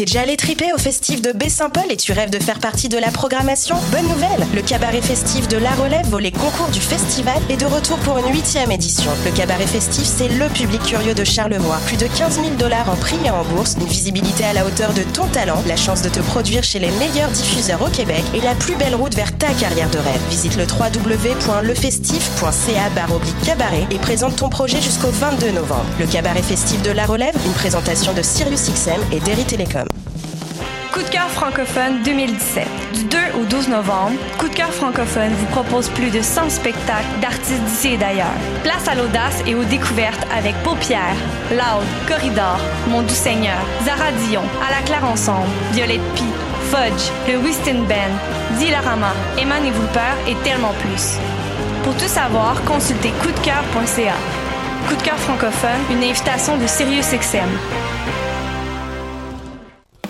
T'es déjà allé triper au festif de Baie-Saint-Paul et tu rêves de faire partie de la programmation? Bonne nouvelle Le cabaret festif de La Relève, volet concours du festival, est de retour pour une huitième édition. Le cabaret festif, c'est le public curieux de Charlevoix. Plus de 15 000 dollars en prix et en bourse, une visibilité à la hauteur de ton talent, la chance de te produire chez les meilleurs diffuseurs au Québec et la plus belle route vers ta carrière de rêve. Visite le www.lefestif.ca cabaret et présente ton projet jusqu'au 22 novembre. Le cabaret festif de La Relève, une présentation de SiriusXM et Derry Télécom. Coup de cœur francophone 2017. Du 2 au 12 novembre, Coup de cœur francophone vous propose plus de 100 spectacles d'artistes d'ici et d'ailleurs. Place à l'audace et aux découvertes avec Paupières, Loud, Corridor, Mon Doux Seigneur, Zara Dion, À la Claire Ensemble, Violette Pie, Fudge, le Whiston Band, Dilarama, Eman et et tellement plus. Pour tout savoir, consultez coupdecoeur.ca. Coup de cœur francophone, une invitation de SiriusXM.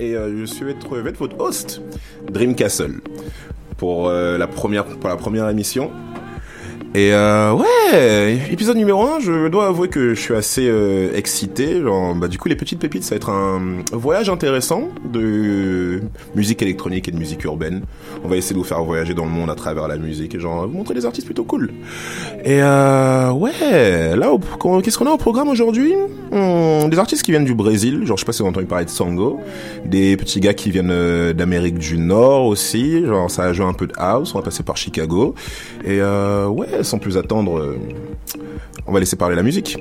Et euh, je suis être, votre host Dreamcastle pour euh, pour la première émission. Et euh, ouais, épisode numéro 1, je dois avouer que je suis assez euh, excité. Genre, bah, du coup, les petites pépites, ça va être un voyage intéressant de musique électronique et de musique urbaine. On va essayer de vous faire voyager dans le monde à travers la musique et genre vous montrer des artistes plutôt cool. Et euh, ouais, là, qu'est-ce qu'on a au programme aujourd'hui? Hmm, Des artistes qui viennent du Brésil, genre je sais pas si vous avez entendu parler de Sango. Des petits gars qui viennent euh, d'Amérique du Nord aussi, genre ça a joué un peu de house, on va passer par Chicago. Et euh, ouais, sans plus attendre, euh, on va laisser parler la musique.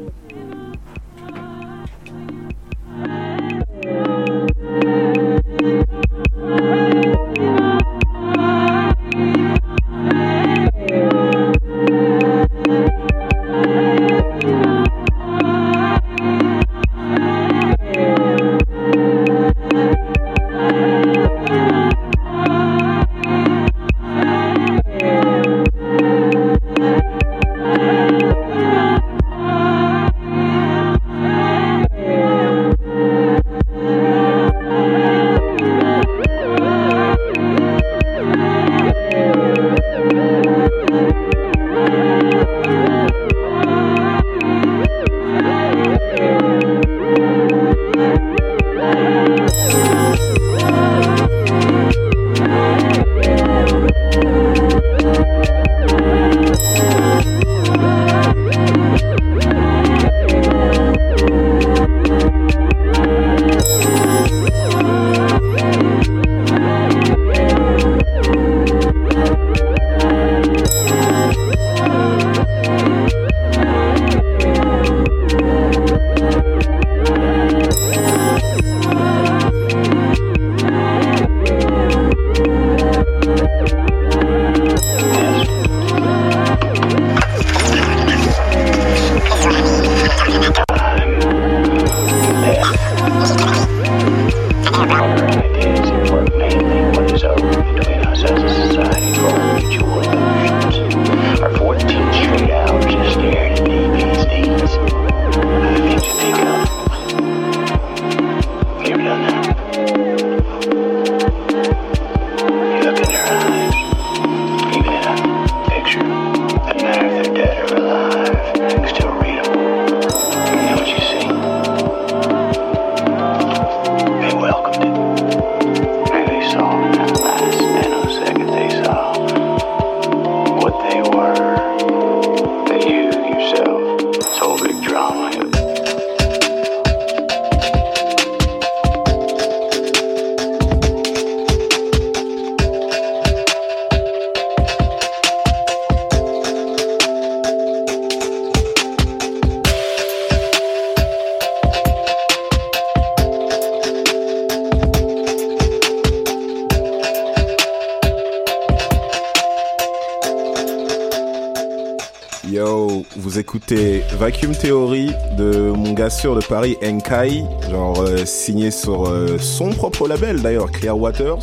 Vacuum Theory de mon gars sûr de Paris, Enkai, genre euh, signé sur euh, son propre label d'ailleurs, Clear Waters.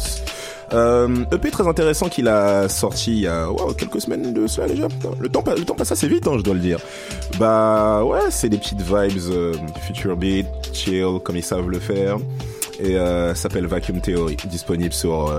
Euh, EP très intéressant qu'il a sorti il y a quelques semaines de cela déjà. Le temps, le temps passe assez vite, hein, je dois le dire. Bah ouais, c'est des petites vibes future beat, chill, comme ils savent le faire. Et euh, s'appelle Vacuum Theory, disponible sur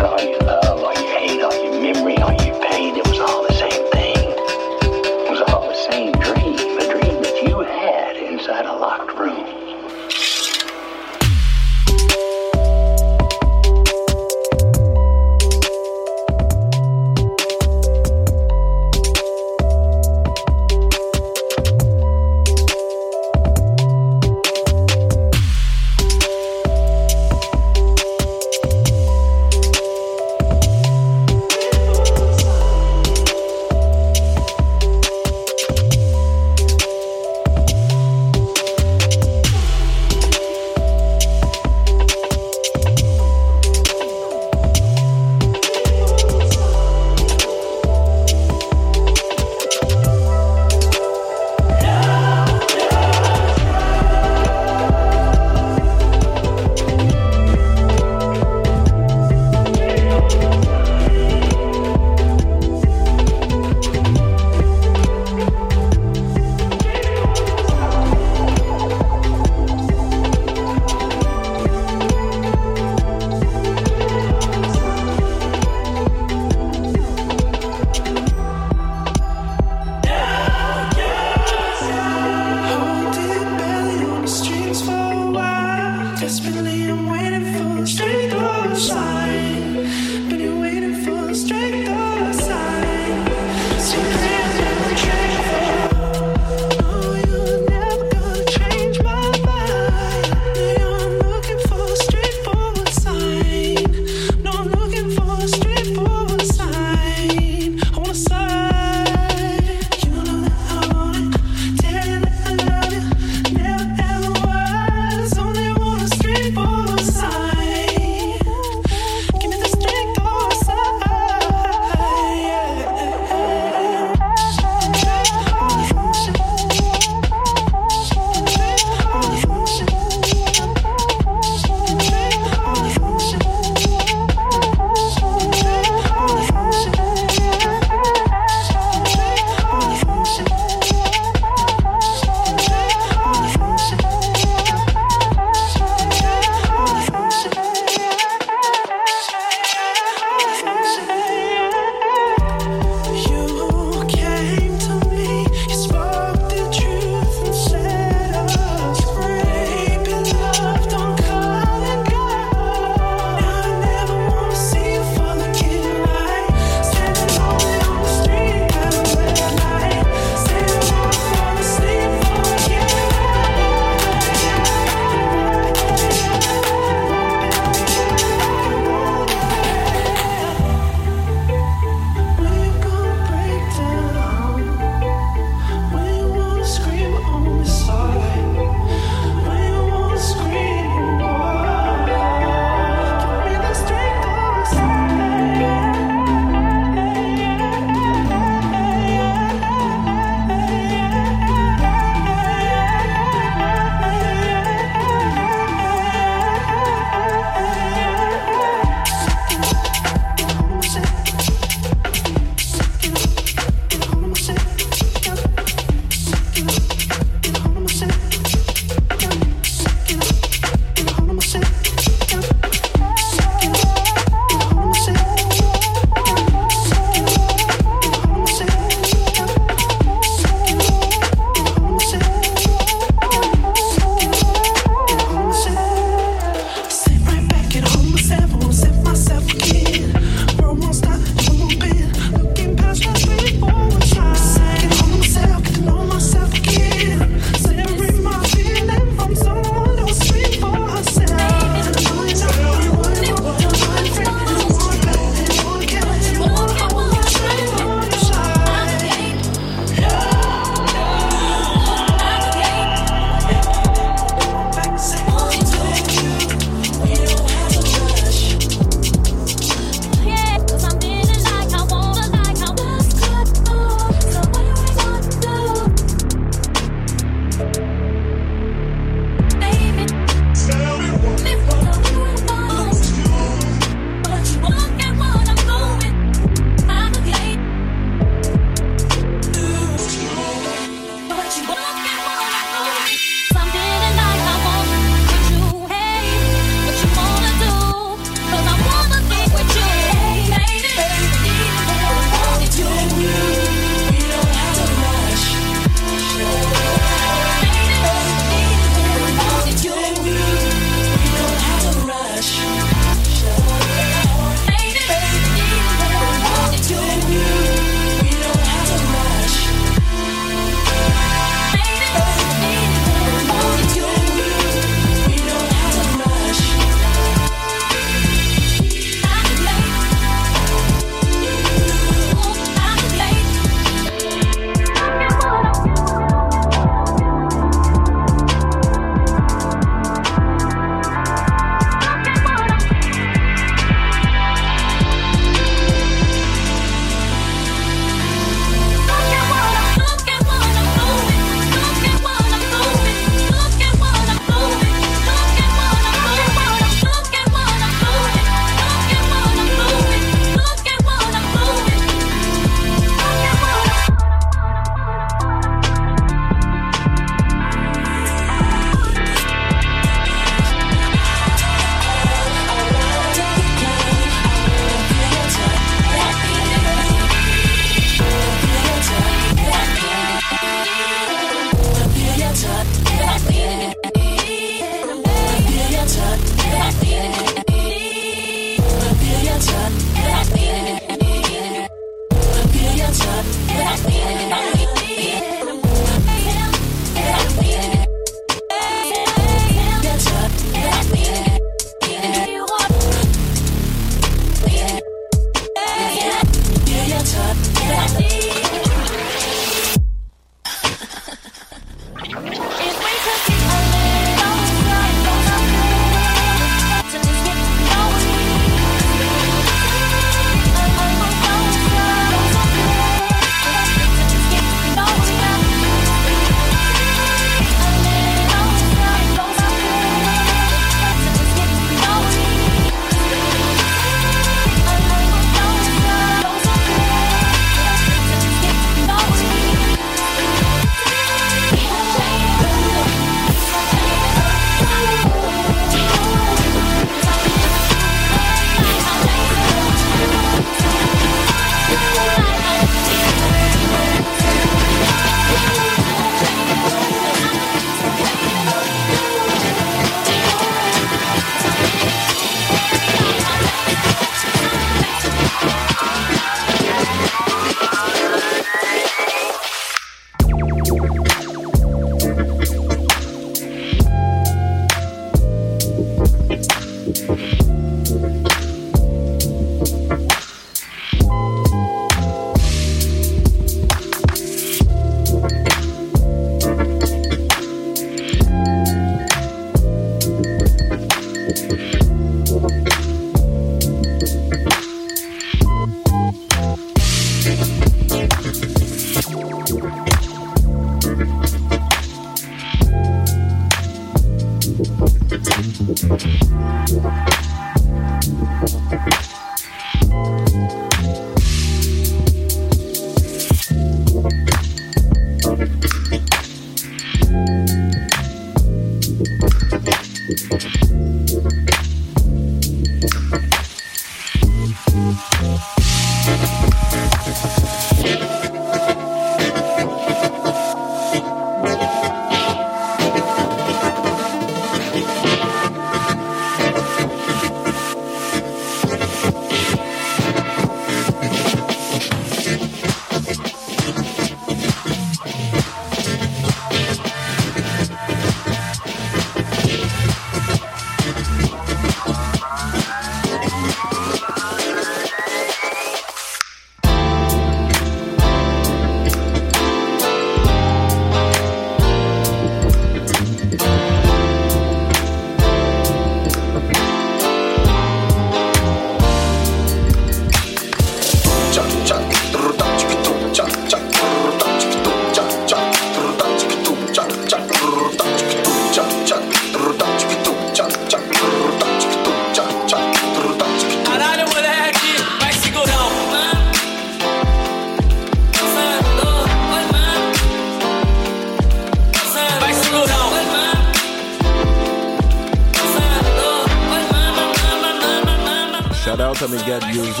euh, Clear Waters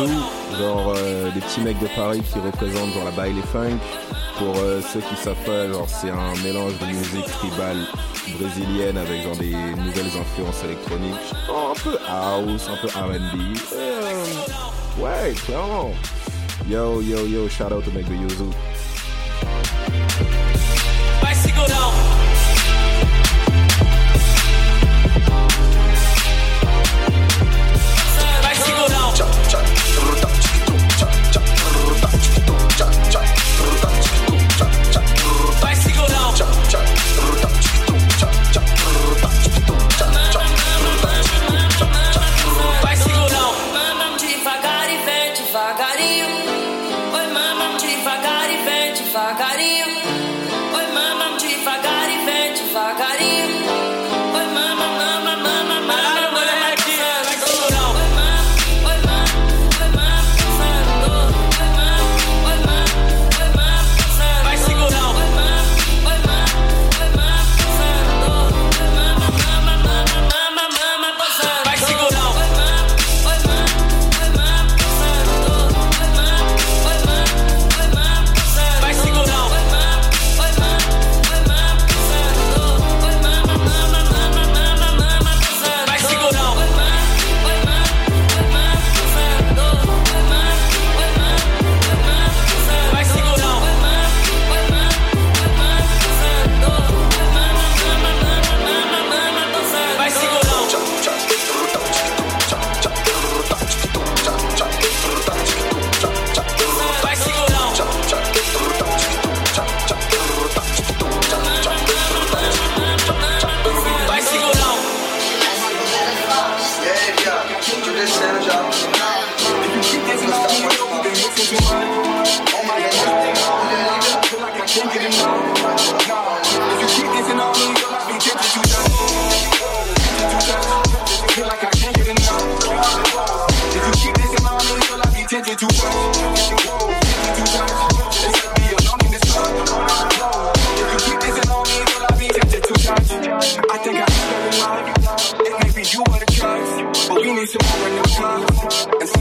Records. qui représente genre la baile funk. Pour euh, ceux qui savent pas, genre c'est un mélange de musique tribale brésilienne avec genre des nouvelles influences électroniques, un peu house, un peu R&B. Euh, ouais, clairement. Yo, yo, yo, shout out to Meg Yuzu.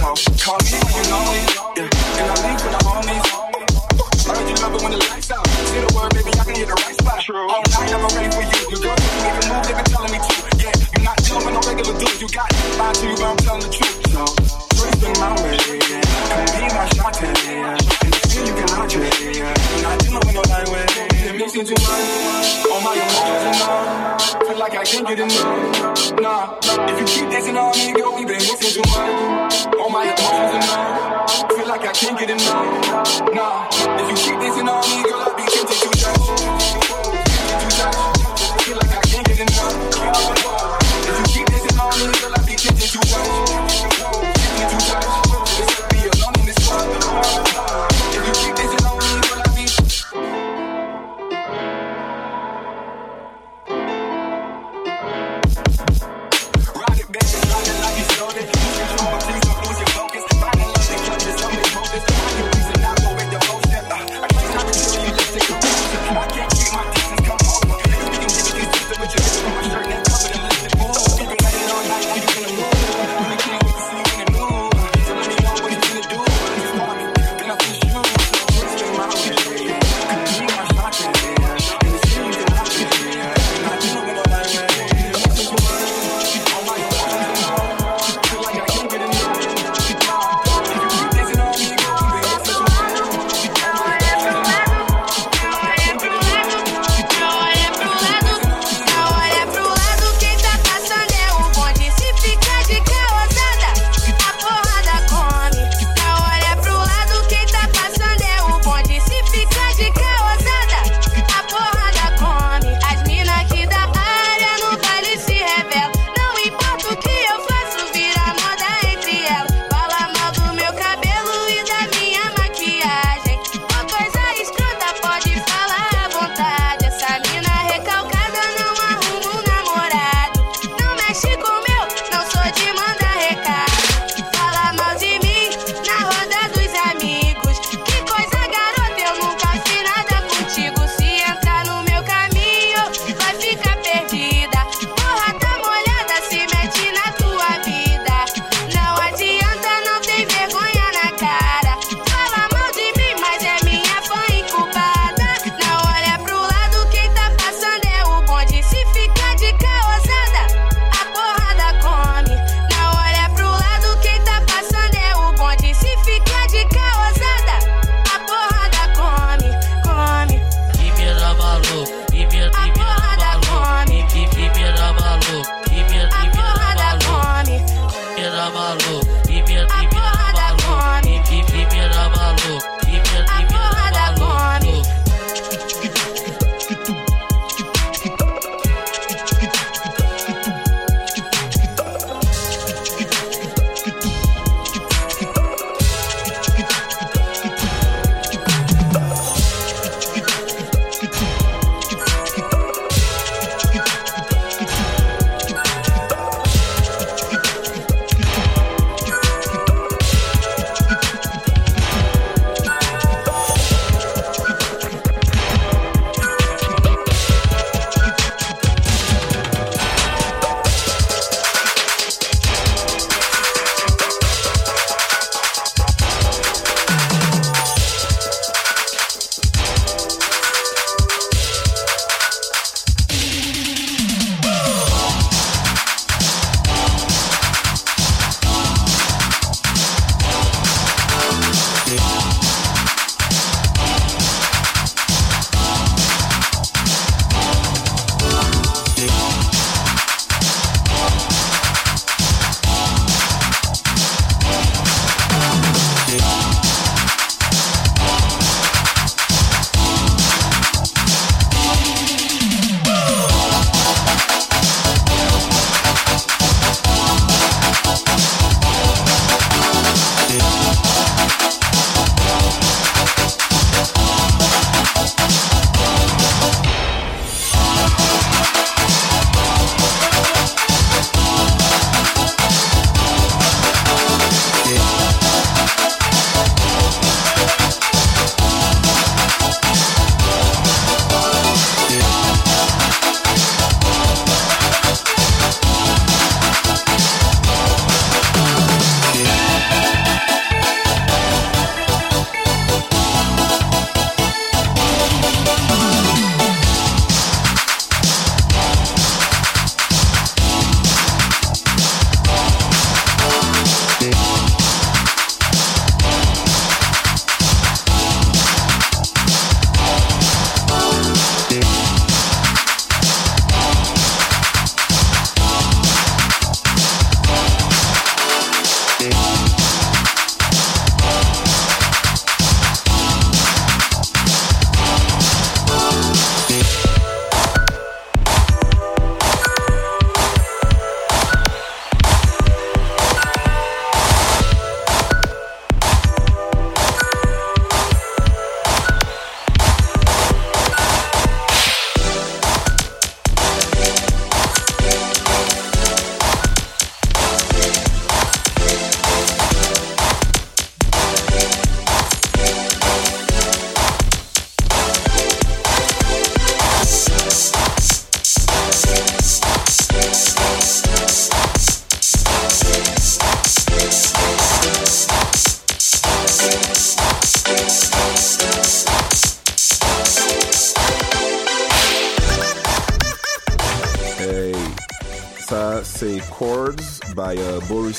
And so, call me can't get enough. Nah,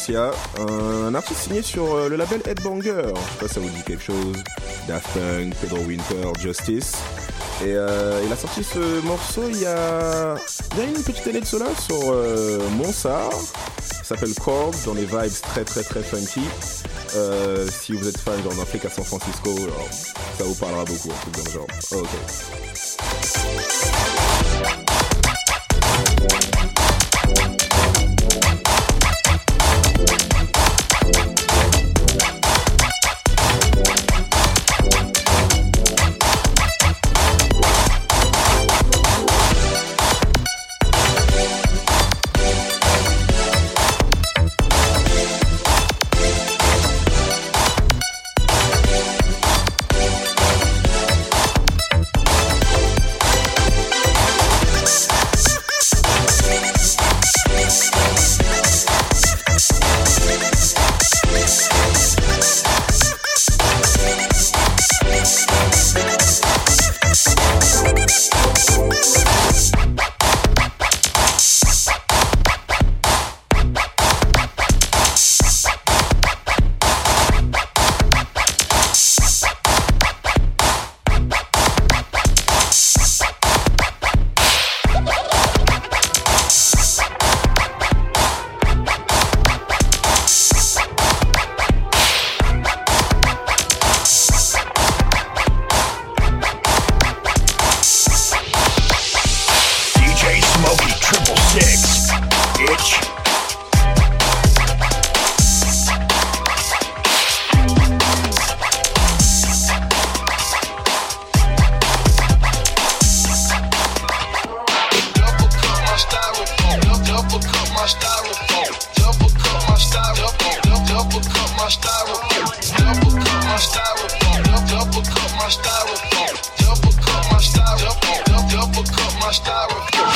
Borussia, un artiste signé sur euh, le label Headbanger. Je sais pas si ça vous dit quelque chose. Daft Punk, Pedro Winter, Justice. Et euh, il a sorti ce morceau il y a, il y a une petite année de cela sur euh, Monsard. Ça s'appelle Chords dans les vibes très très très funky. Euh, si vous êtes fan genre d'un flic à San Francisco, ça vous parlera beaucoup, un truc genre. ok. Double cut my styrofoam. Double cut my styrofoam. Double cut my styrofoam. Double cut my styrofoam. Double cut my styrofoam. Double cut my styrofoam.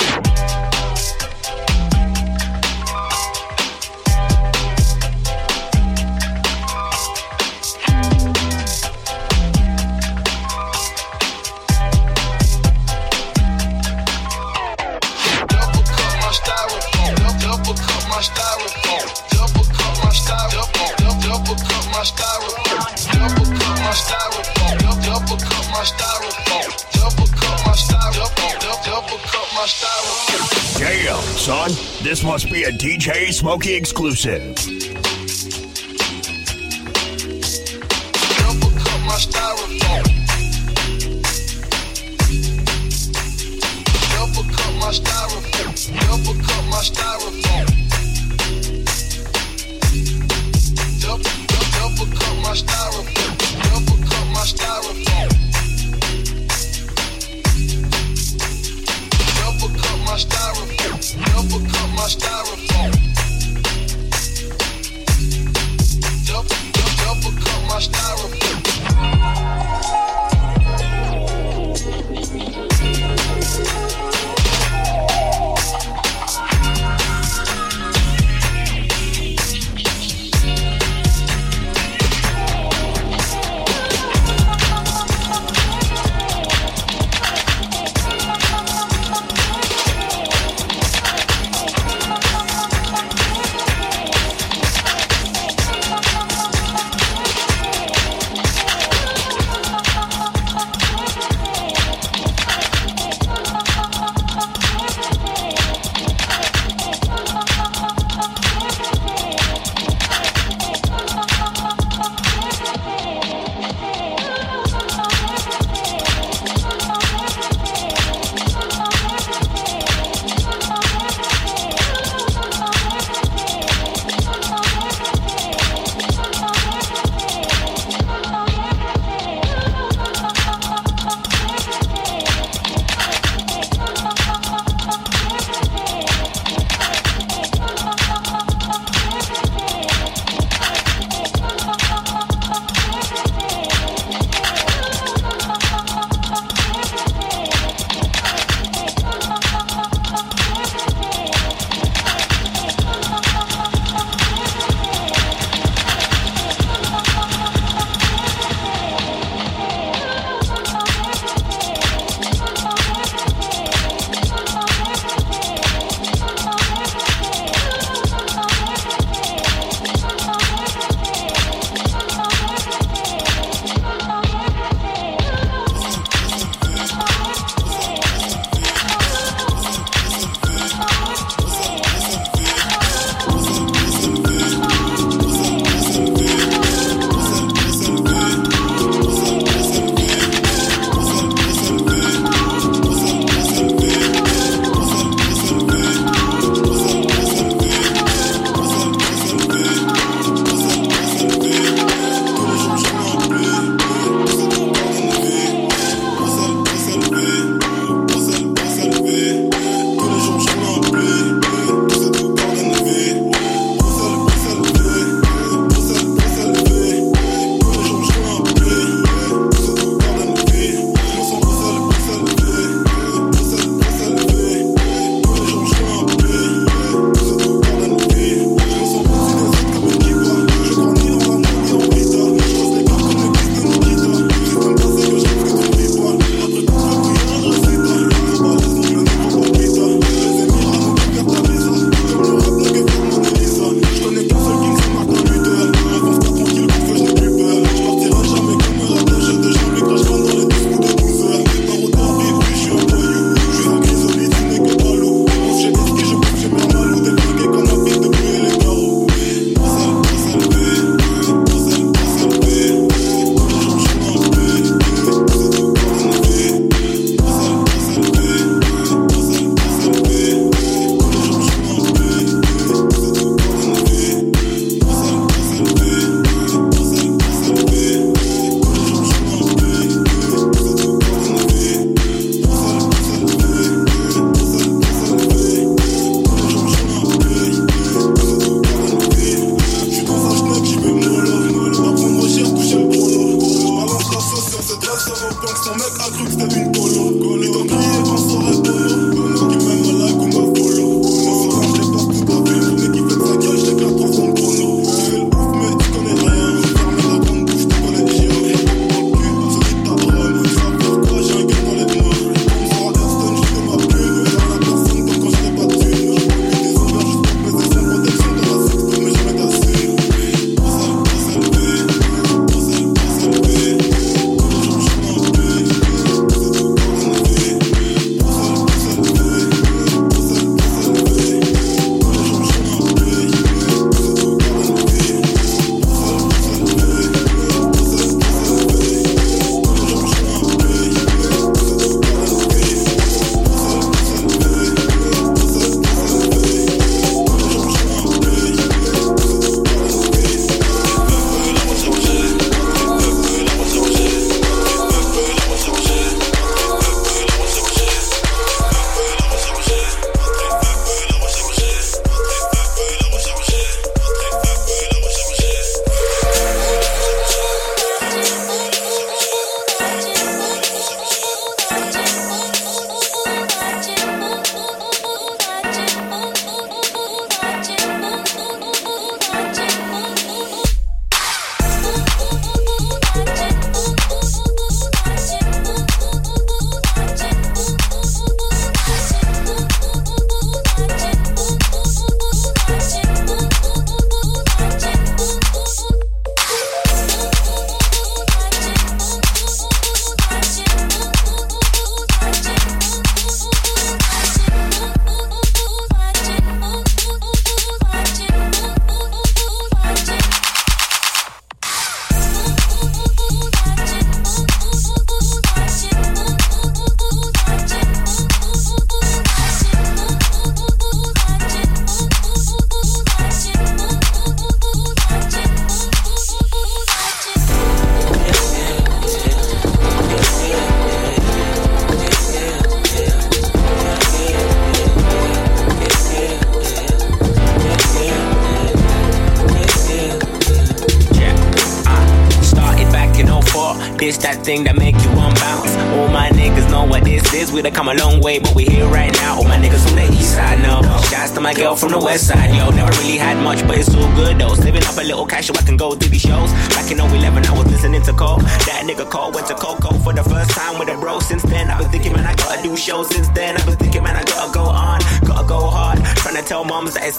Son. This must be a DJ Smokey exclusive.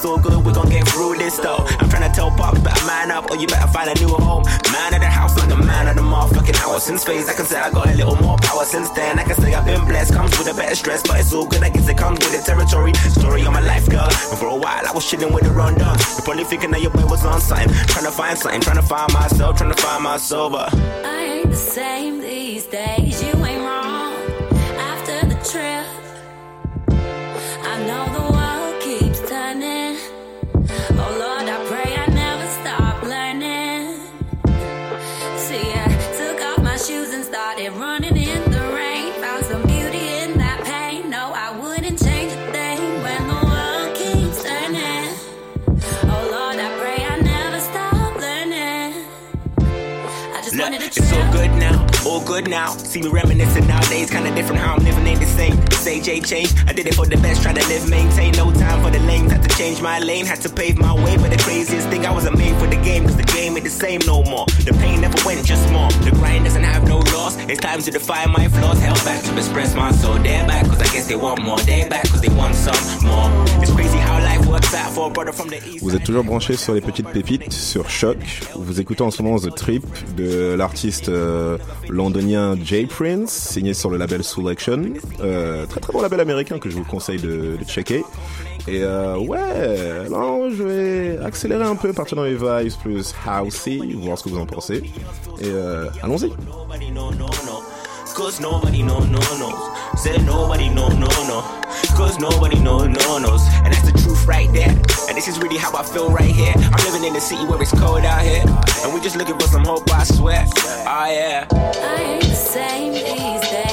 All good, we gon' get through this though. I'm trying to tell pops, better man up, or you better find a new home. Man of the house, like the man of the motherfucking hour. Since phase, I can say I got a little more power. Since then, I can say I've been blessed. Comes with a better stress, but it's all good. I guess it comes with the territory. Story of my life, girl. And for a while, I was chilling with the rundown. You're probably thinking that your boy was on. Trying to find something, trying to find myself, trying to find my sober. I ain't the same these days. You ain't wrong. After the trip, I know the all good now. See me reminiscing nowadays, kinda different how I'm living ain't the same. This AJ change, I did it for the best, trying to live, maintain. No time for the lanes, had to change my lane, had to pave my way. But the craziest thing, I wasn't made for the game, cause the game ain't the same no more. The pain never went, just more. The grind doesn't have no loss. It's time to defy my flaws, held back to express my soul. They're back, cause I guess they want more. They're back, cause they want some more. It's crazy how life works out for a brother from the east. Vous êtes toujours branchés sur les petites pépites sur Choc. Vous écoutez en ce moment The Trip de l'artiste euh, londonien Jay Prince, signé sur le label Selection. Euh, très très bon label américain que je vous conseille de, checker. Et euh, ouais, non, je vais accélérer un peu, partir dans les vibes plus housey, voir ce que vous en pensez. Et euh, allons-y. Right there. And this is really how I feel right here. I'm living in the city where it's cold out here. And we just looking for some hope, I swear. Oh yeah. I ain't the same these days.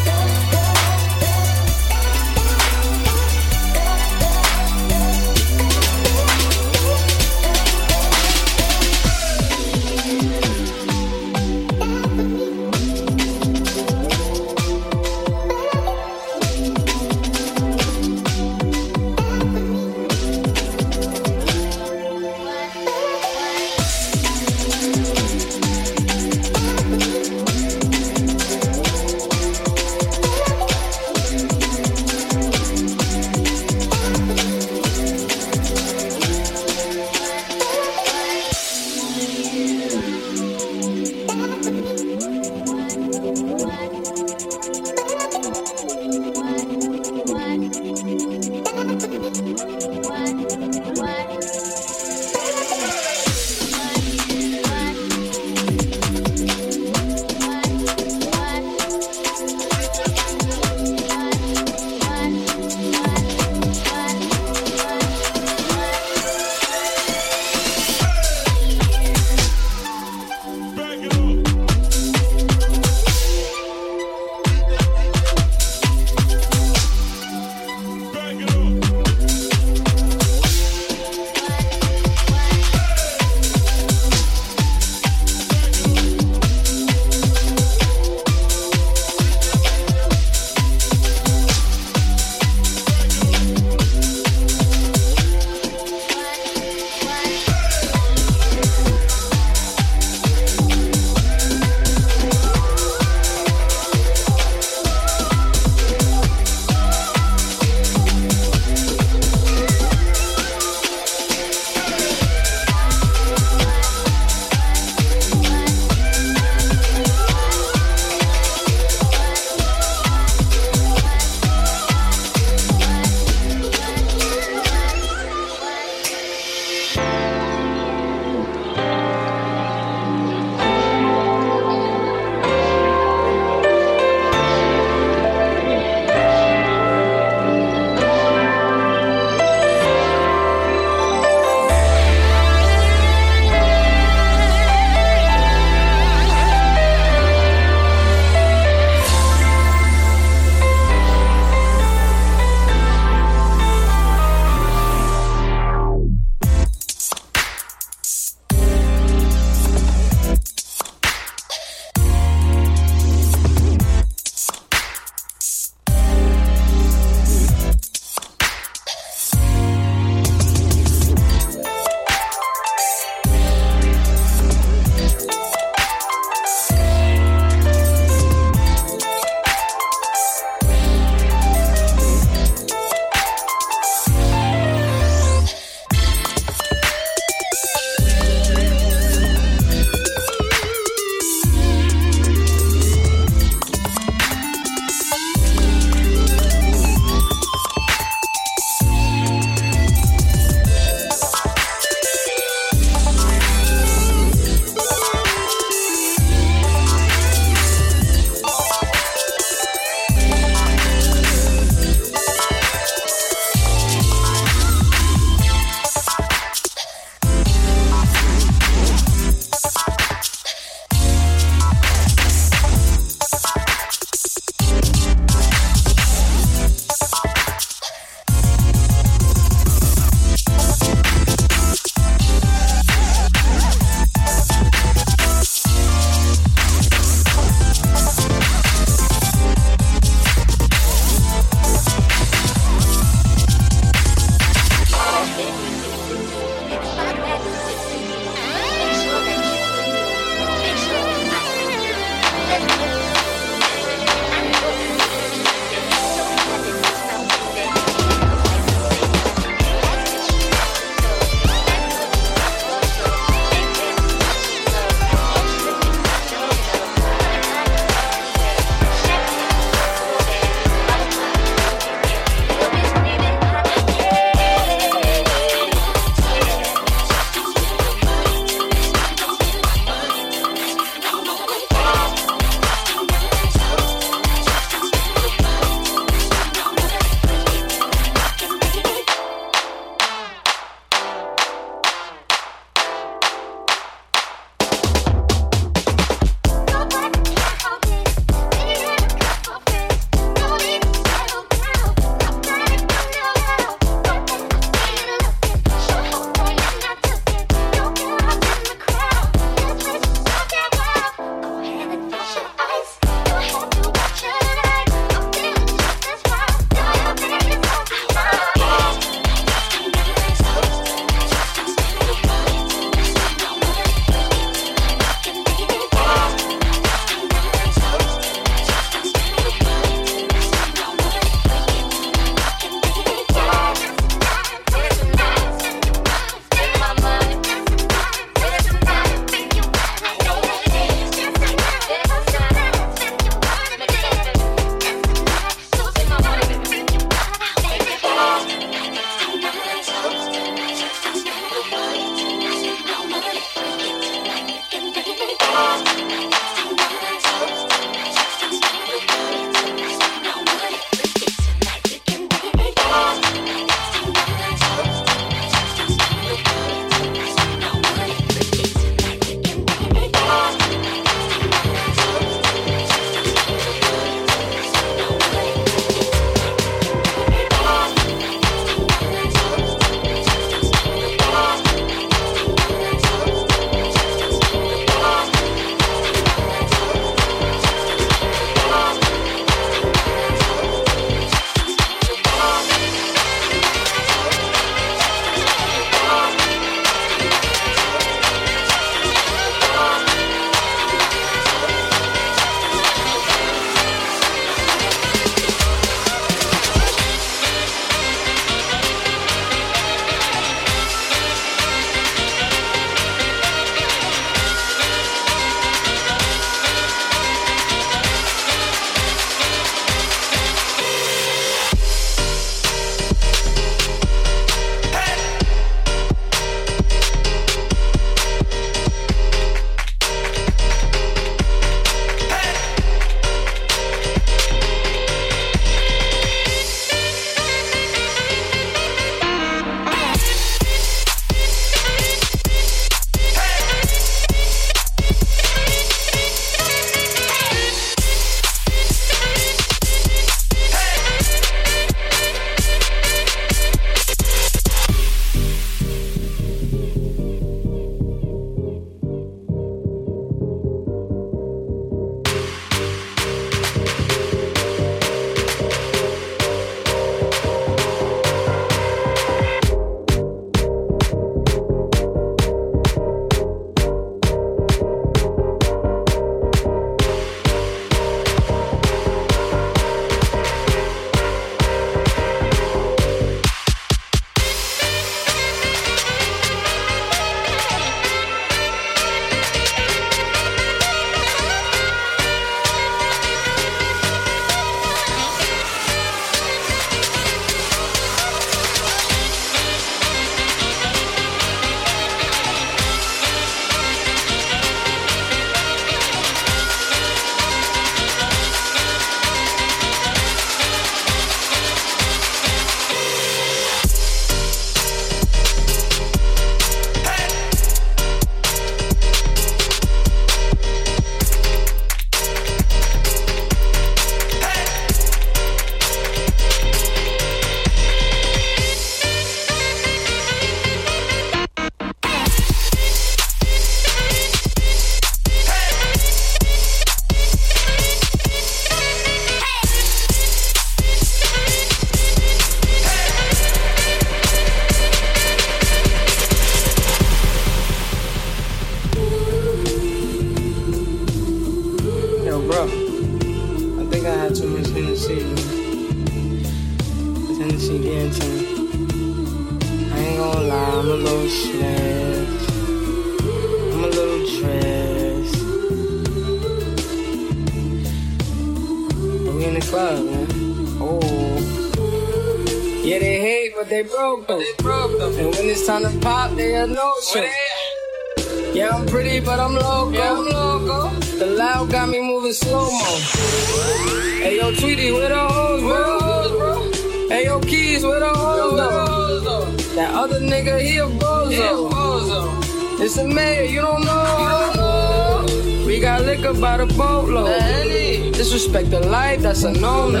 We got liquor by the boatload. Disrespect the life, that's a no-no.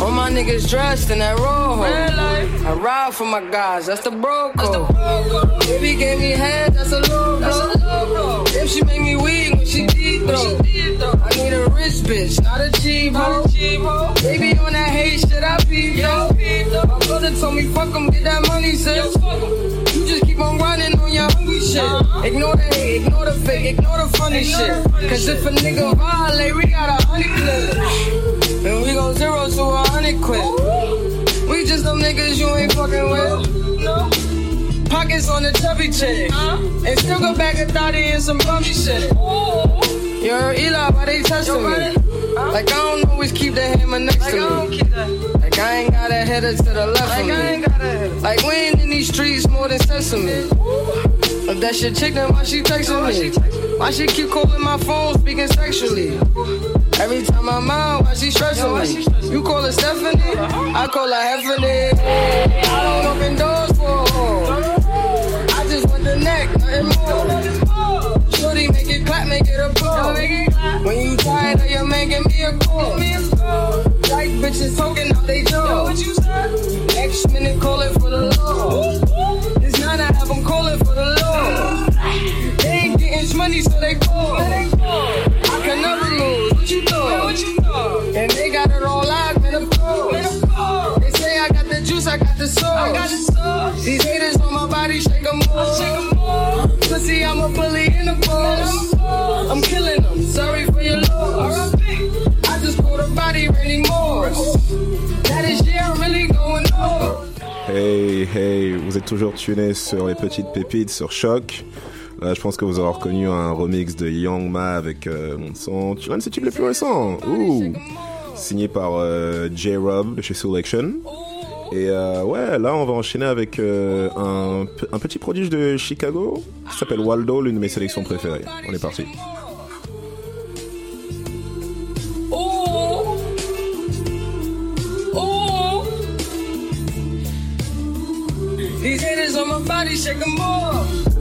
All my niggas dressed in that rojo. I ride for my guys, that's the bro code. Baby gave me head, that's a low blow. If she make me weak when she deep though. I need a rich bitch, not a cheap hoe. Baby on that hate shit, I peep though. My brother told me fuck 'em, get that money, sis. You just keep on running on your shit. Ignore the hate, ignore the fake, ignore the funny shit. Cause if a nigga violate, we got a honey clip. And we go zero to a hundred quid. We just them niggas you ain't fucking with. Pockets on the chubby chick. And still go back and thotty and some bummy shit. Heard Eli, why they testing me? Like I don't always keep the hammer next to me. Like I ain't got a header to the left of me. Like we ain't in these streets more than sesame. If that shit chick, then why she texting me? Why she keep calling my phone, speaking sexually? Every time I'm out, why she stressing me? You call her Stephanie, I call her Heffany. I don't open doors for her. I just want the neck, nothing more. Shorty, make it clap, make it a blow. When you tired of your man, give me a call. Like bitches talking out they door. Next minute, call Hey, hey, vous êtes toujours tunés sur les petites pépites sur Choc. Là, je pense que vous aurez reconnu un remix de Young Ma avec euh, son de ses tubes les plus récents. Ouh, signé par euh, J-Rob de chez Selection. Et euh, ouais, là, on va enchaîner avec euh, un, un petit prodige de Chicago qui s'appelle Waldo, l'une de mes sélections préférées. On est parti. somebody shake them off.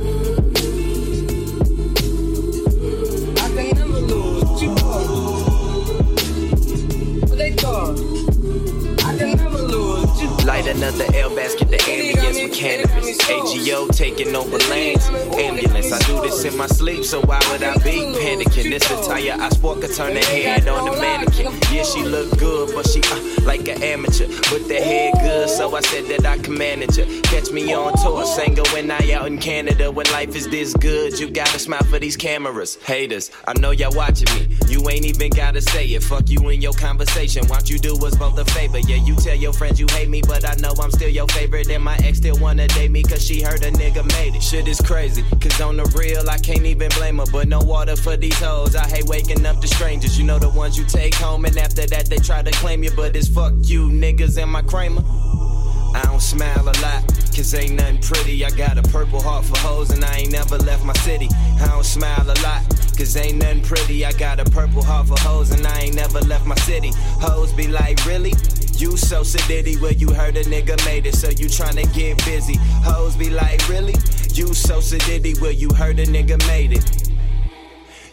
Light another L basket, the ambience with cannabis. AGO taking over lanes, ambulance. I do this in my sleep, so why would I be panicking? This attire I sport could turn the head on the mannequin. Yeah, she look good, but she uh, like an amateur. But the head good, so I said that I can manage her. Catch me on tour, Sango when I out in Canada. When life is this good, you gotta smile for these cameras. Haters, I know y'all watching me. You ain't even gotta say it. Fuck you in your conversation. Why don't you do us both a favor? Yeah, you tell your friends you hate me, but I know I'm still your favorite. And my ex still wanna date me, cause she heard a nigga made it. Shit is crazy, cause on the real, I can't even blame her. But no water for these hoes. I hate waking up to strangers. You know the ones you take home, and after that, they try to claim you. But it's fuck you, niggas, and my Kramer. I don't smile a lot, cause ain't nothing pretty. I got a purple heart for hoes, and I ain't never left my city. I don't smile a lot, cause ain't nothing pretty. I got a purple heart for hoes, and I ain't never left my city. Hoes be like, really? You so sedity where you heard a nigga made it, so you tryna get busy. Hoes be like, really? You so sedity where you heard a nigga made it.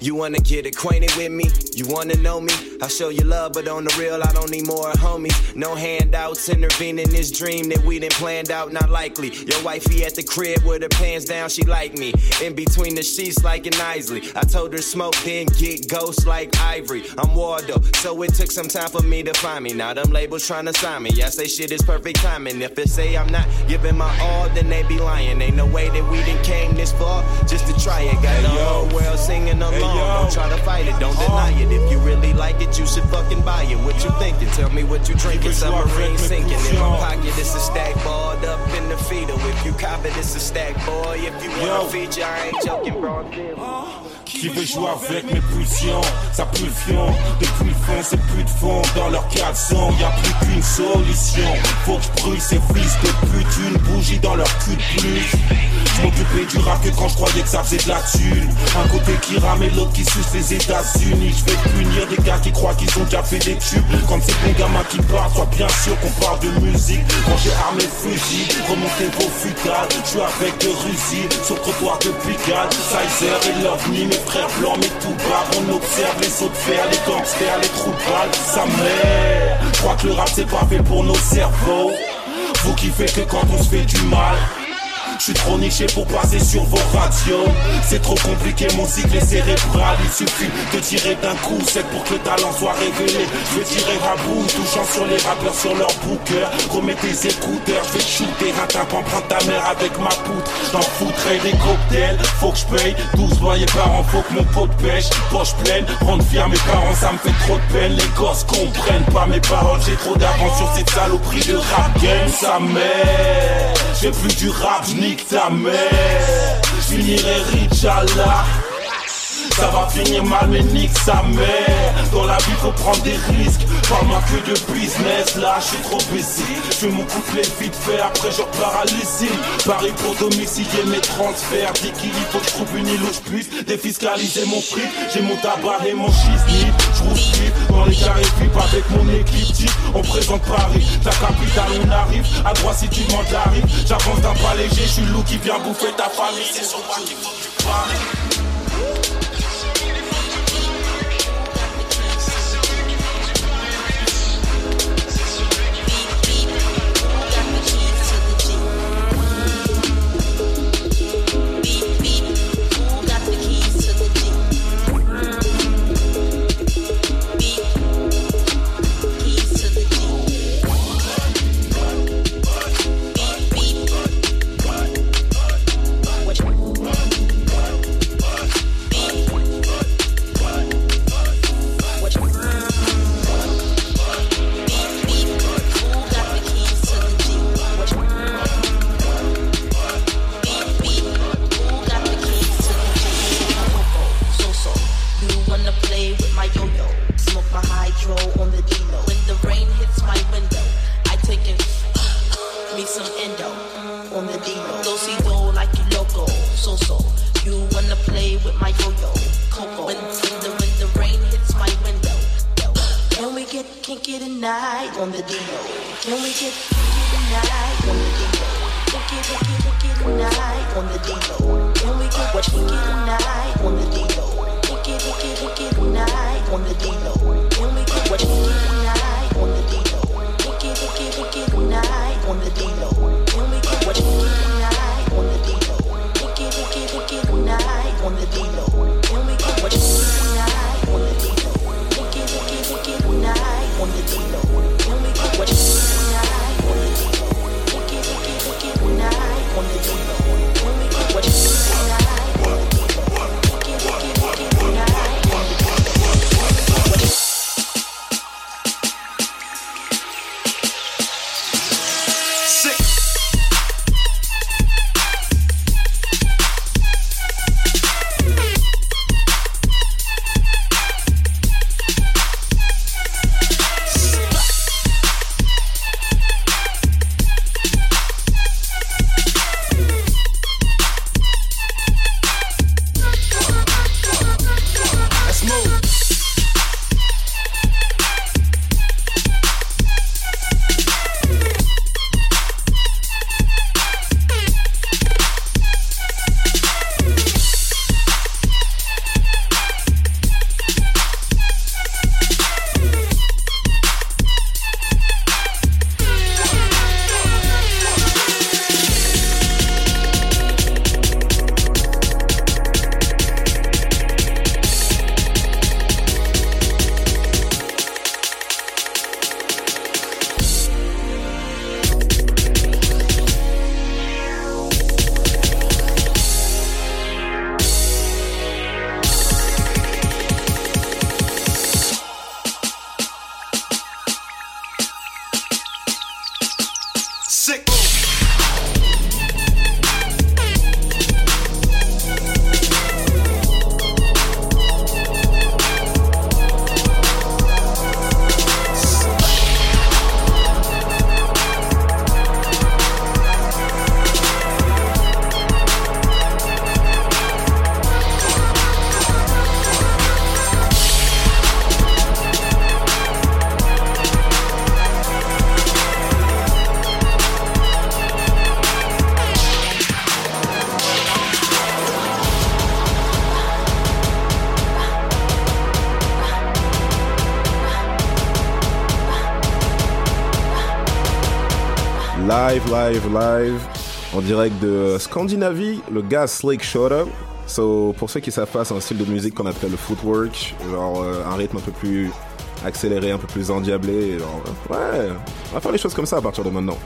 You wanna get acquainted with me? You wanna know me? I'll show you love, but on the real, I don't need more homies. No handouts, intervening this dream that we done planned out, not likely. Your wifey at the crib with her pants down, she like me. In between the sheets, like an Isley. I told her smoke, then get ghost like Ivory. I'm Waldo, so it took some time for me to find me. Now them labels tryna sign me. I say shit is perfect timing. If it say I'm not giving my all, then they be lying. Ain't no way that we done came this far just to try it. Got the whole world singing along. Don't try to fight it, don't deny it. If you really like it, you should fucking buy it. What you thinking? Tell me what you drinking. Submarine sinking. In my pocket, it's a stack balled up in the feeder. If you cop it, it's a stack, boy. If you want a feature, I ain't joking, bro. Qui veut jouer avec mes pulsions Ça pue le fion Depuis le fond c'est plus de fond. Dans leur caleçon y a plus qu'une solution. Faut que je brûle ces fils de pute. Une bougie dans leur cul de plus. Je m'occupais du rap que quand je croyais que ça faisait de la thune. Un côté qui rame et l'autre qui suce les États-Unis. Je vais punir des gars qui croient qu'ils ont déjà fait des tubes. Quand c'est bon gamin qui parle Sois bien sûr qu'on parle de musique. Quand j'ai armé le fusil Remonté vos futales Je avec de Russie Sur le trottoir de Pigalle. Sizer et l'OVNI frères blancs mais tout bas On observe les sauts de fer Les gangsters, les trous de Sa mère. Je crois que le rap c'est pas fait pour nos cerveaux. Vous faites que quand on se fait du mal je suis trop niché pour passer sur vos radios. C'est trop compliqué mon cycle est cérébral Il suffit de tirer d'un coup C'est pour que le talent soit révélé. Je vais tirer à bout Touchant sur les rappeurs sur leur booker. Remets tes écouteurs Je vais shooter un Prends ta mère avec ma poutre. J'en foutrai des cocktails Faut que je paye. 12 loyers par an Faut que mon pot de pêche. Poche pleine Rendre fier mes parents Ça me fait trop de peine. Les gosses comprennent pas mes paroles J'ai trop d'avance sur cette saloperie de rap game. Sa mère J'ai plus du rap nique ta mère Je finirai riche à la ça va finir mal mais nique sa mère. Dans la vie faut prendre des risques. Parle-moi que de business Là je suis trop busy. Je mon couplet vite fait Après je repars à l'usine. Paris pour domicilier mes transferts. Dis qu'il faut que je trouve une île où je puisse Défiscaliser mon fric. J'ai mon tabac et mon chisnip Je vite dans les carrés flip Avec mon équipe On présente Paris Ta capitale on arrive. À droite si tu rive. J'avance d'un pas léger Je suis loup qui vient bouffer ta famille. C'est sur We tonight on the D-Lo. Tonight on the D-Lo. Can we get, what, what, live, live, en direct de Scandinavie, le gars Slick Shota. So, pour ceux qui savent pas, c'est un style de musique qu'on appelle le footwork, genre euh, un rythme un peu plus accéléré, un peu plus endiablé. Genre, ouais, on va faire les choses comme ça à partir de maintenant.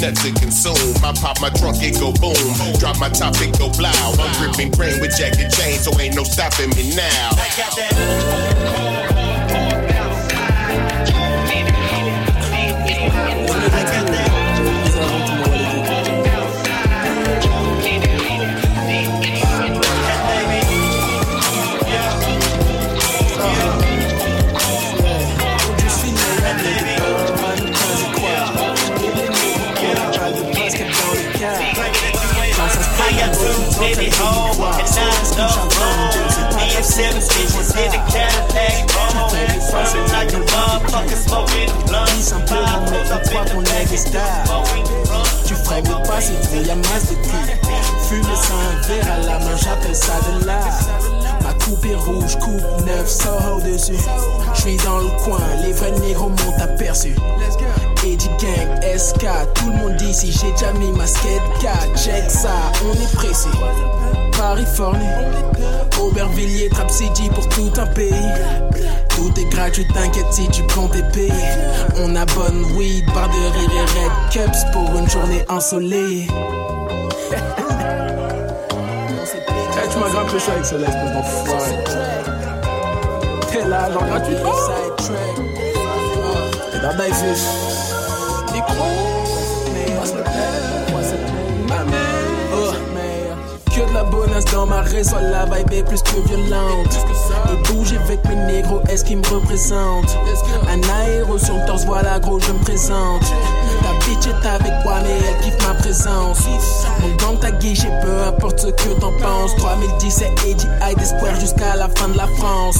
Nuts to consume. I pop my trunk, it go boom. Drop my top, it go blow. I'm gripping grain with jacket chain, so ain't no stopping me now. I got that. In the Cadillac. Burning like a motherfucker smoking Tu ferais mieux de passer trop, y'a masse de cul. Fumer sans verre à la main, j'appelle ça de l'art. Ma coupe est rouge, coupe neuf, sort au-dessus. J'suis dans le coin, les vrais négros m'ont aperçu. Eddie Gang, SK, tout le monde ici, j'ai déjà mis ma skate 4. Check ça, on est pressé. Californie, Aubervilliers, Trap City pour tout un pays. Tout est gratuit, t'inquiète si tu comptes tes pays. On a bonne weed, barre de rire et red cups pour une journée ensoleillée. Hey, tu m'as grave pécho avec ce laisse, mon enfoiré. T'es là, genre gratuitement. T'es dans Die dans ma raison, la vibe est plus que violente. Et bouger avec mes négros, est-ce qu'ils me représentent? Un aéro sur le torse, voilà gros, je me présente. Ta bitch est avec moi, mais elle kiffe ma présence. Donc dans ta guichet, peu importe ce que t'en penses. 3017 Eddie High d'espoir jusqu'à la fin de la France.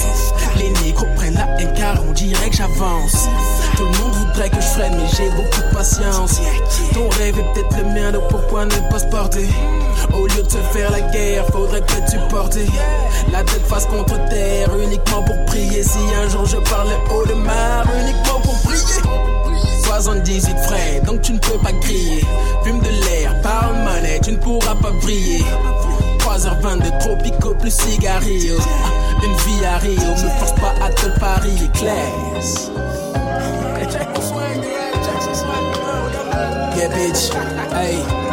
Les négros prennent la haine car on dirait que j'avance. Tout le monde voudrait que je freine, mais j'ai beaucoup de patience. Ton rêve est peut-être le mien, donc pourquoi ne pas se porter? Au lieu de se faire la guerre, faudrait peut-être supporter. La tête face contre terre, uniquement pour prier. Si un jour je parlais haut de mar, uniquement pour prier. 78 frais, donc tu ne peux pas crier. Fume de l'air, parle monnaie, tu ne pourras pas briller. 3h20 de tropico plus cigarillo. Une vie à Rio, me force pas à te parier, classe. Yeah, bitch. Hey,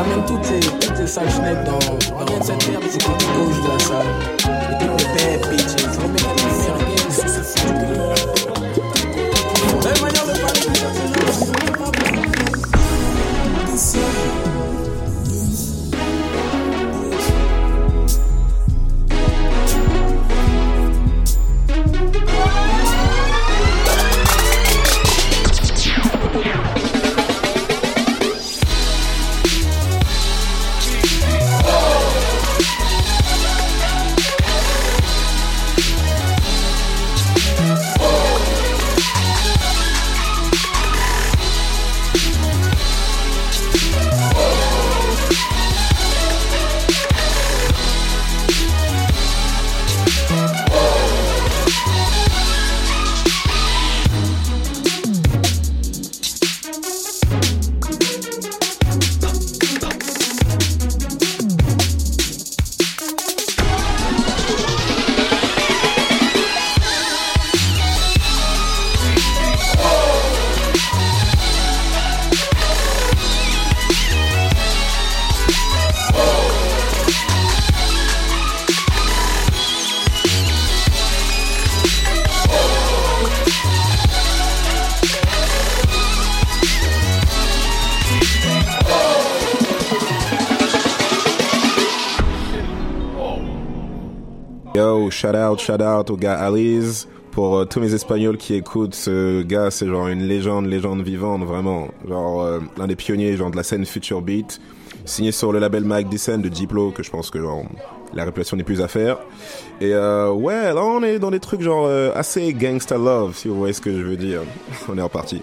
Ramène toutes les, toutes les sales dans, dans cette merde du côté gauche de la salle. Et bad bitches. Remets la lumière, Shout out, shout out au gars Alice. Pour euh, tous mes Espagnols qui écoutent, ce gars c'est genre une légende, légende vivante vraiment. Genre euh, l'un des pionniers genre de la scène future beat, signé sur le label Mike Dyson de Diplo, que je pense que la réputation n'est plus à faire. Et euh, ouais, là on est dans des trucs genre euh, assez gangsta love, si vous voyez ce que je veux dire. on est en partie.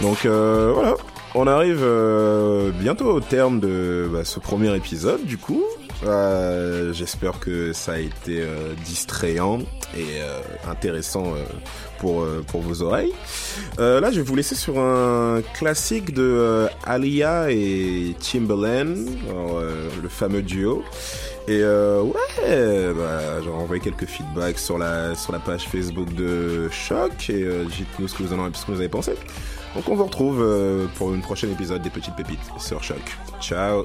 Donc euh, voilà, on arrive euh, bientôt au terme de bah, ce premier épisode du coup. Euh, J'espère que ça a été euh, distrayant et euh, intéressant euh, pour, pour vos oreilles. Là, je vais vous laisser sur un classique de Alia et euh, le fameux duo. Et euh, ouais, bah, j'ai envoyé quelques feedbacks sur la, sur la page Facebook de Choc et euh, dites-nous ce que vous en avez pensé. Donc on vous retrouve euh, pour une prochaine épisode des Petites Pépites sur Choc. Ciao